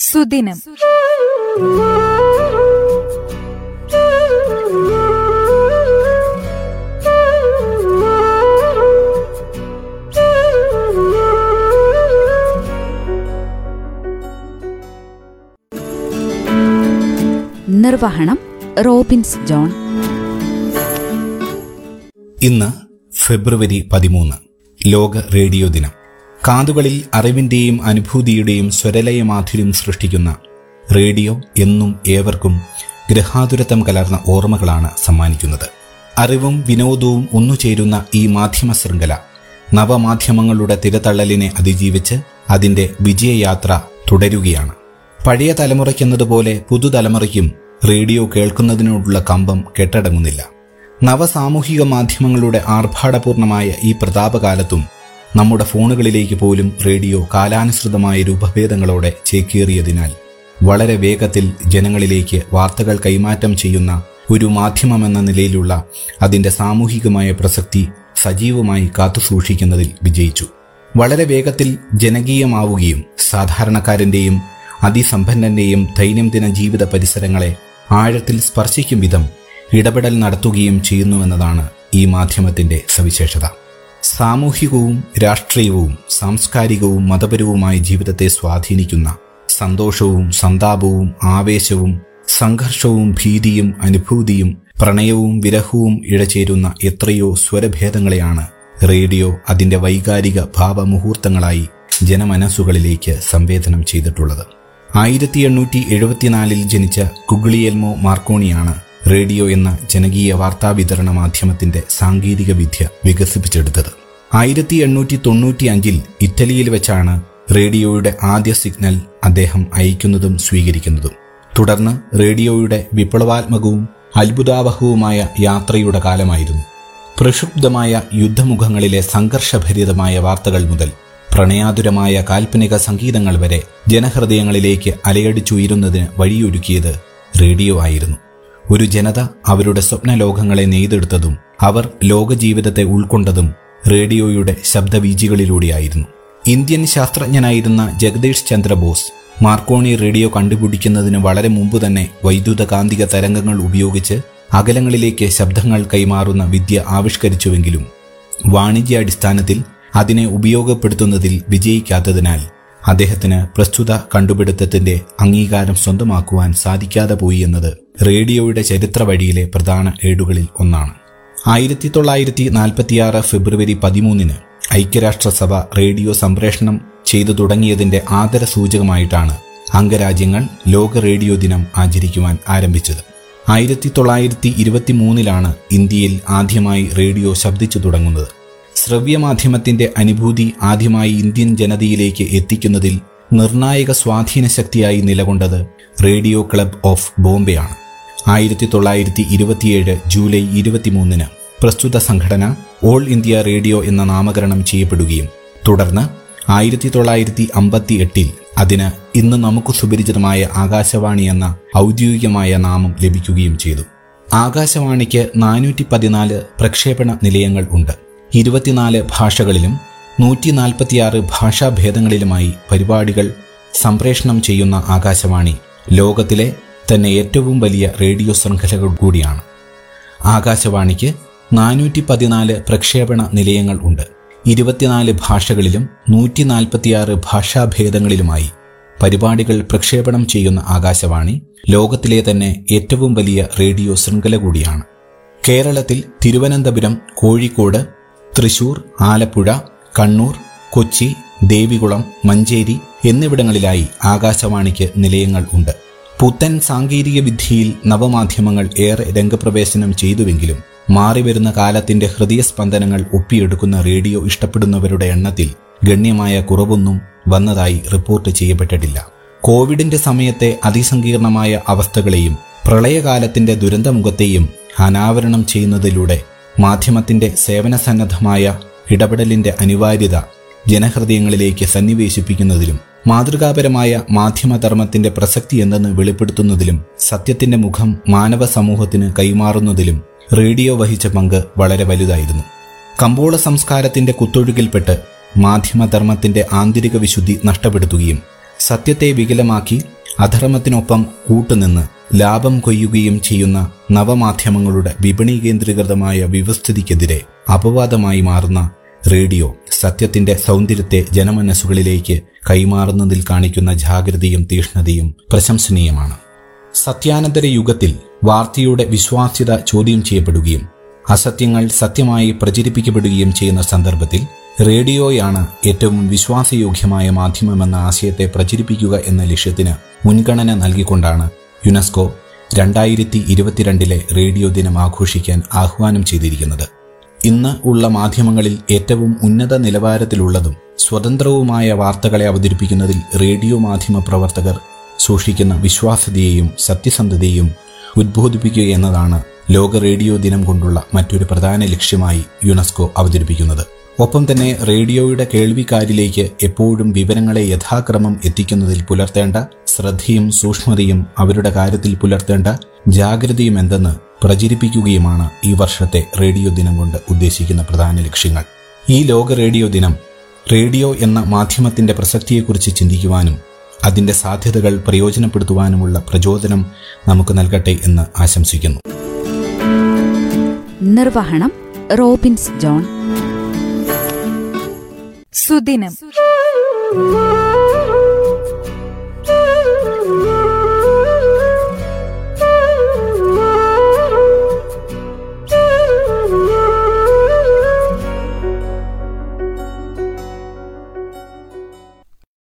സുദിനം. നിർവഹണം Robbins John. ഇന്ന് ഫെബ്രുവരി പതിമൂന്ന്. ലോക റേഡിയോ ദിനം. കാതുകളിൽ അറിവിന്റെയും അനുഭൂതിയുടെയും സ്വരലയമാധുര്യം സൃഷ്ടിക്കുന്ന റേഡിയോ എന്നും ഏവർക്കും ഗൃഹാതുരത്വം കലർന്ന ഓർമ്മകളാണ് സമ്മാനിക്കുന്നത്. അറിവും വിനോദവും ഒന്നുചേരുന്ന ഈ മാധ്യമ ശൃംഖല നവമാധ്യമങ്ങളുടെ തിരതള്ളലിനെ അതിജീവിച്ച് അതിന്റെ വിജയയാത്ര തുടരുകയാണ്. പഴയ തലമുറയ്ക്കെന്നതുപോലെ പുതുതലമുറയ്ക്കും റേഡിയോ കേൾക്കുന്നതിനോടുള്ള കമ്പം കെട്ടടങ്ങുന്നില്ല. നവസാമൂഹിക മാധ്യമങ്ങളുടെ ആർഭാടപൂർണമായ ഈ പ്രതാപകാലത്തും നമ്മുടെ ഫോണുകളിലേക്ക് പോലും റേഡിയോ കാലാനുസൃതമായ രൂപഭേദങ്ങളോടെ ചേക്കേറിയതിനാൽ വളരെ വേഗത്തിൽ ജനങ്ങളിലേക്ക് വാർത്തകൾ കൈമാറ്റം ചെയ്യുന്ന ഒരു മാധ്യമമെന്ന നിലയിലുള്ള അതിന്റെ സാമൂഹികമായ പ്രസക്തി സജീവമായി കാത്തുസൂക്ഷിക്കുന്നതിൽ വിജയിച്ചു. വളരെ വേഗത്തിൽ ജനകീയമാവുകയും സാധാരണക്കാരന്റെയും അതിസമ്പന്നന്റെയും ദൈനംദിന ജീവിത പരിസരങ്ങളെ ആഴത്തിൽ സ്പർശിക്കും വിധം ഇടപെടൽ നടത്തുകയും ചെയ്യുന്നുവെന്നതാണ് ഈ മാധ്യമത്തിന്റെ സവിശേഷത. സാമൂഹികവും രാഷ്ട്രീയവും സാംസ്കാരികവും മതപരവുമായ ജീവിതത്തെ സ്വാധീനിക്കുന്ന സന്തോഷവും സന്താപവും ആവേശവും സംഘർഷവും ഭീതിയും അനുഭൂതിയും പ്രണയവും വിരഹവും ഇഴചേരുന്ന എത്രയോ സ്വരഭേദങ്ങളെയാണ് റേഡിയോ അതിന്റെ വൈകാരിക ഭാവമുഹൂർത്തങ്ങളായി ജനമനസ്സുകളിലേക്ക് സംവേദനം ചെയ്തിട്ടുള്ളത്. ആയിരത്തി എണ്ണൂറ്റി എഴുപത്തിനാലിൽ ജനിച്ച കുഗ്ലിയൽമോ മാർക്കോണിയാണ് റേഡിയോ എന്ന ജനകീയ വാർത്താവിതരണ മാധ്യമത്തിന്റെ സാങ്കേതിക വിദ്യ വികസിപ്പിച്ചെടുത്തത്. ആയിരത്തി എണ്ണൂറ്റി തൊണ്ണൂറ്റി അഞ്ചിൽ ഇറ്റലിയിൽ വെച്ചാണ് റേഡിയോയുടെ ആദ്യ സിഗ്നൽ അദ്ദേഹം അയക്കുന്നതും സ്വീകരിക്കുന്നതും. തുടർന്ന് റേഡിയോയുടെ വിപ്ലവാത്മകവും അത്ഭുതാവഹവുമായ യാത്രയുടെ കാലമായിരുന്നു. പ്രക്ഷുബ്ധമായ യുദ്ധമുഖങ്ങളിലെ സംഘർഷഭരിതമായ വാർത്തകൾ മുതൽ പ്രണയാതുരമായ കാൽപ്പനിക സംഗീതങ്ങൾ വരെ ജനഹൃദയങ്ങളിലേക്ക് അലയടിച്ചുയരുന്നതിന് വഴിയൊരുക്കിയത് റേഡിയോ ആയിരുന്നു. ഒരു ജനത അവരുടെ സ്വപ്നലോകങ്ങളെ നെയ്തെടുത്തതും അവർ ലോകജീവിതത്തെ ഉൾക്കൊണ്ടതും റേഡിയോയുടെ ശബ്ദവീജികളിലൂടെയായിരുന്നു ഇന്ത്യൻ ശാസ്ത്രജ്ഞനായിരുന്ന ജഗദീഷ് ചന്ദ്രബോസ് മാർക്കോണി റേഡിയോ കണ്ടുപിടിക്കുന്നതിന് വളരെ മുമ്പ് തന്നെ വൈദ്യുതകാന്തിക തരംഗങ്ങൾ ഉപയോഗിച്ച് അകലങ്ങളിലേക്ക് ശബ്ദങ്ങൾ കൈമാറുന്ന വിദ്യ ആവിഷ്കരിച്ചുവെങ്കിലും വാണിജ്യാടിസ്ഥാനത്തിൽ അതിനെ ഉപയോഗപ്പെടുത്തുന്നതിൽ വിജയിക്കാത്തതിനാൽ അദ്ദേഹത്തിന് പ്രസ്തുത കണ്ടുപിടുത്തത്തിന്റെ അംഗീകാരം സ്വന്തമാക്കുവാൻ സാധിക്കാതെ പോയി എന്നത് റേഡിയോയുടെ ചരിത്ര വഴിയിലെ പ്രധാന ഏടുകളിൽ ഒന്നാണ്. ആയിരത്തി തൊള്ളായിരത്തി നാൽപ്പത്തിയാറ് ഫെബ്രുവരി പതിമൂന്നിന് ഐക്യരാഷ്ട്രസഭ റേഡിയോ സംപ്രേഷണം ചെയ്തു തുടങ്ങിയതിന്റെ ആദര സൂചകമായിട്ടാണ് അംഗരാജ്യങ്ങൾ ലോക റേഡിയോ ദിനം ആചരിക്കുവാൻ ആരംഭിച്ചത്. ആയിരത്തി തൊള്ളായിരത്തി ഇരുപത്തിമൂന്നിലാണ് ഇന്ത്യയിൽ ആദ്യമായി റേഡിയോ ശബ്ദിച്ചു തുടങ്ങുന്നത്. ശ്രവ്യമാധ്യമത്തിന്റെ അനുഭൂതി ആദ്യമായി ഇന്ത്യൻ ജനതയിലേക്ക് എത്തിക്കുന്നതിൽ നിർണായക സ്വാധീന ശക്തിയായി നിലകൊണ്ടത് റേഡിയോ ക്ലബ് ഓഫ് ബോംബെയാണ്. ആയിരത്തി തൊള്ളായിരത്തി ഇരുപത്തിയേഴ് ജൂലൈ ഇരുപത്തിമൂന്നിന് പ്രസ്തുത സംഘടന ഓൾ ഇന്ത്യ റേഡിയോ എന്ന നാമകരണം ചെയ്യപ്പെടുകയും തുടർന്ന് ആയിരത്തി തൊള്ളായിരത്തി അമ്പത്തി എട്ടിൽ അതിന് ഇന്ന് നമുക്ക് സുപരിചിതമായ ആകാശവാണി എന്ന ഔദ്യോഗികമായ നാമം ലഭിക്കുകയും ചെയ്തു. ആകാശവാണിക്ക് നാനൂറ്റി പതിനാല് പ്രക്ഷേപണ നിലയങ്ങൾ ഉണ്ട്. ഇരുപത്തിനാല് ഭാഷകളിലും നൂറ്റി നാൽപ്പത്തിയാറ് ഭാഷാഭേദങ്ങളിലുമായി പരിപാടികൾ സംപ്രേഷണം ചെയ്യുന്ന ആകാശവാണി ലോകത്തിലെ തന്നെ ഏറ്റവും വലിയ റേഡിയോ ശൃംഖലകൾ കൂടിയാണ്. ആകാശവാണിക്ക് നാനൂറ്റി പതിനാല് പ്രക്ഷേപണ നിലയങ്ങൾ ഉണ്ട്. ഇരുപത്തിനാല് ഭാഷകളിലും നൂറ്റി നാൽപ്പത്തിയാറ് ഭാഷാഭേദങ്ങളിലുമായി പരിപാടികൾ പ്രക്ഷേപണം ചെയ്യുന്ന ആകാശവാണി ലോകത്തിലെ തന്നെ ഏറ്റവും വലിയ റേഡിയോ ശൃംഖല കൂടിയാണ്. കേരളത്തിൽ തിരുവനന്തപുരം കോഴിക്കോട് തൃശൂർ ആലപ്പുഴ കണ്ണൂർ കൊച്ചി ദേവികുളം മഞ്ചേരി എന്നിവിടങ്ങളിലായി ആകാശവാണിക്ക് നിലയങ്ങൾ ഉണ്ട്. പുത്തൻ സാങ്കേതിക വിദ്യയിൽ നവമാധ്യമങ്ങൾ ഏറെ രംഗപ്രവേശനം ചെയ്തുവെങ്കിലും മാറിവരുന്ന കാലത്തിന്റെ ഹൃദയസ്പന്ദനങ്ങൾ ഒപ്പിയെടുക്കുന്ന റേഡിയോ ഇഷ്ടപ്പെടുന്നവരുടെ എണ്ണത്തിൽ ഗണ്യമായ കുറവൊന്നും വന്നതായി റിപ്പോർട്ട് ചെയ്യപ്പെട്ടിട്ടില്ല. കോവിഡിന്റെ സമയത്തെ അതിസങ്കീർണമായ അവസ്ഥകളെയും പ്രളയകാലത്തിന്റെ ദുരന്തമുഖത്തെയും അനാവരണം ചെയ്യുന്നതിലൂടെ മാധ്യമത്തിന്റെ സേവനസന്നദ്ധമായ ഇടപെടലിന്റെ അനിവാര്യത ജനഹൃദയങ്ങളിലേക്ക് സന്നിവേശിപ്പിക്കുന്നതിലും മാതൃകാപരമായ മാധ്യമധർമ്മത്തിന്റെ പ്രസക്തി എന്തെന്ന് വെളിപ്പെടുത്തുന്നതിലും സത്യത്തിന്റെ മുഖം മാനവ സമൂഹത്തിന് കൈമാറുന്നതിലും റേഡിയോ വഹിച്ച പങ്ക് വളരെ വലുതായിരുന്നു. കമ്പോള സംസ്കാരത്തിന്റെ കുത്തൊഴുകിൽപ്പെട്ട് മാധ്യമധർമ്മത്തിന്റെ ആന്തരിക വിശുദ്ധി നഷ്ടപ്പെടുത്തുകയും സത്യത്തെ വികലമാക്കി അധർമ്മത്തിനൊപ്പം കൂട്ടുനിന്ന് ലാഭം കൊയ്യുകയും ചെയ്യുന്ന നവമാധ്യമങ്ങളുടെ വിപണി കേന്ദ്രീകൃതമായ വ്യവസ്ഥിതിക്കെതിരെ അപവാദമായി മാറുന്ന റേഡിയോ സത്യത്തിന്റെ സൗന്ദര്യത്തെ ജനമനസ്സുകളിലേക്ക് കൈമാറുന്നതിൽ കാണിക്കുന്ന ജാഗ്രതയും തീഷ്ണതയും പ്രശംസനീയമാണ്. സത്യാനന്തര യുഗത്തിൽ വാർത്തയുടെ വിശ്വാസ്യത ചോദ്യം ചെയ്യപ്പെടുകയും അസത്യങ്ങൾ സത്യമായി പ്രചരിപ്പിക്കപ്പെടുകയും ചെയ്യുന്ന സന്ദർഭത്തിൽ റേഡിയോയാണ് ഏറ്റവും വിശ്വാസയോഗ്യമായ മാധ്യമമെന്ന ആശയത്തെ പ്രചരിപ്പിക്കുക എന്ന ലക്ഷ്യത്തിന് മുൻഗണന നൽകിക്കൊണ്ടാണ് യുനെസ്കോ രണ്ടായിരത്തി ഇരുപത്തിരണ്ടിലെ റേഡിയോ ദിനം ആഘോഷിക്കാൻ ആഹ്വാനം ചെയ്തിരിക്കുന്നത്. ഇന്ന് ഉള്ള മാധ്യമങ്ങളിൽ ഏറ്റവും ഉന്നത നിലവാരത്തിലുള്ളതും സ്വതന്ത്രവുമായ വാർത്തകളെ അവതരിപ്പിക്കുന്നതിൽ റേഡിയോ മാധ്യമ പ്രവർത്തകർ സൂക്ഷിക്കുന്ന വിശ്വാസ്യതയെയും സത്യസന്ധതയെയും ഉദ്ബോധിപ്പിക്കുക എന്നതാണ് ലോക റേഡിയോ ദിനം കൊണ്ടുള്ള മറ്റൊരു പ്രധാന ലക്ഷ്യമായി യുനെസ്കോ അവതരിപ്പിക്കുന്നത്. ഒപ്പം തന്നെ റേഡിയോയുടെ കേൾവിക്കാരിലേക്ക് എപ്പോഴും വിവരങ്ങളെ യഥാക്രമം എത്തിക്കുന്നതിൽ പുലർത്തേണ്ട ശ്രദ്ധയും സൂക്ഷ്മതയും അവരുടെ കാര്യത്തിൽ പുലർത്തേണ്ട ജാഗ്രതയും എന്തെന്ന് പ്രചരിപ്പിക്കുകയുമാണ് ഈ വർഷത്തെ റേഡിയോ ദിനം കൊണ്ട് ഉദ്ദേശിക്കുന്ന പ്രധാന ലക്ഷ്യങ്ങൾ. ഈ ലോക റേഡിയോ ദിനം റേഡിയോ എന്ന മാധ്യമത്തിന്റെ പ്രസക്തിയെക്കുറിച്ച് ചിന്തിക്കുവാനും അതിന്റെ സാധ്യതകൾ പ്രയോജനപ്പെടുത്തുവാനുമുള്ള പ്രചോദനം നമുക്ക് നൽകട്ടെ എന്ന് ആശംസിക്കുന്നു. നിർവഹണം റോബിൻസ് ജോൺ. സുദിനം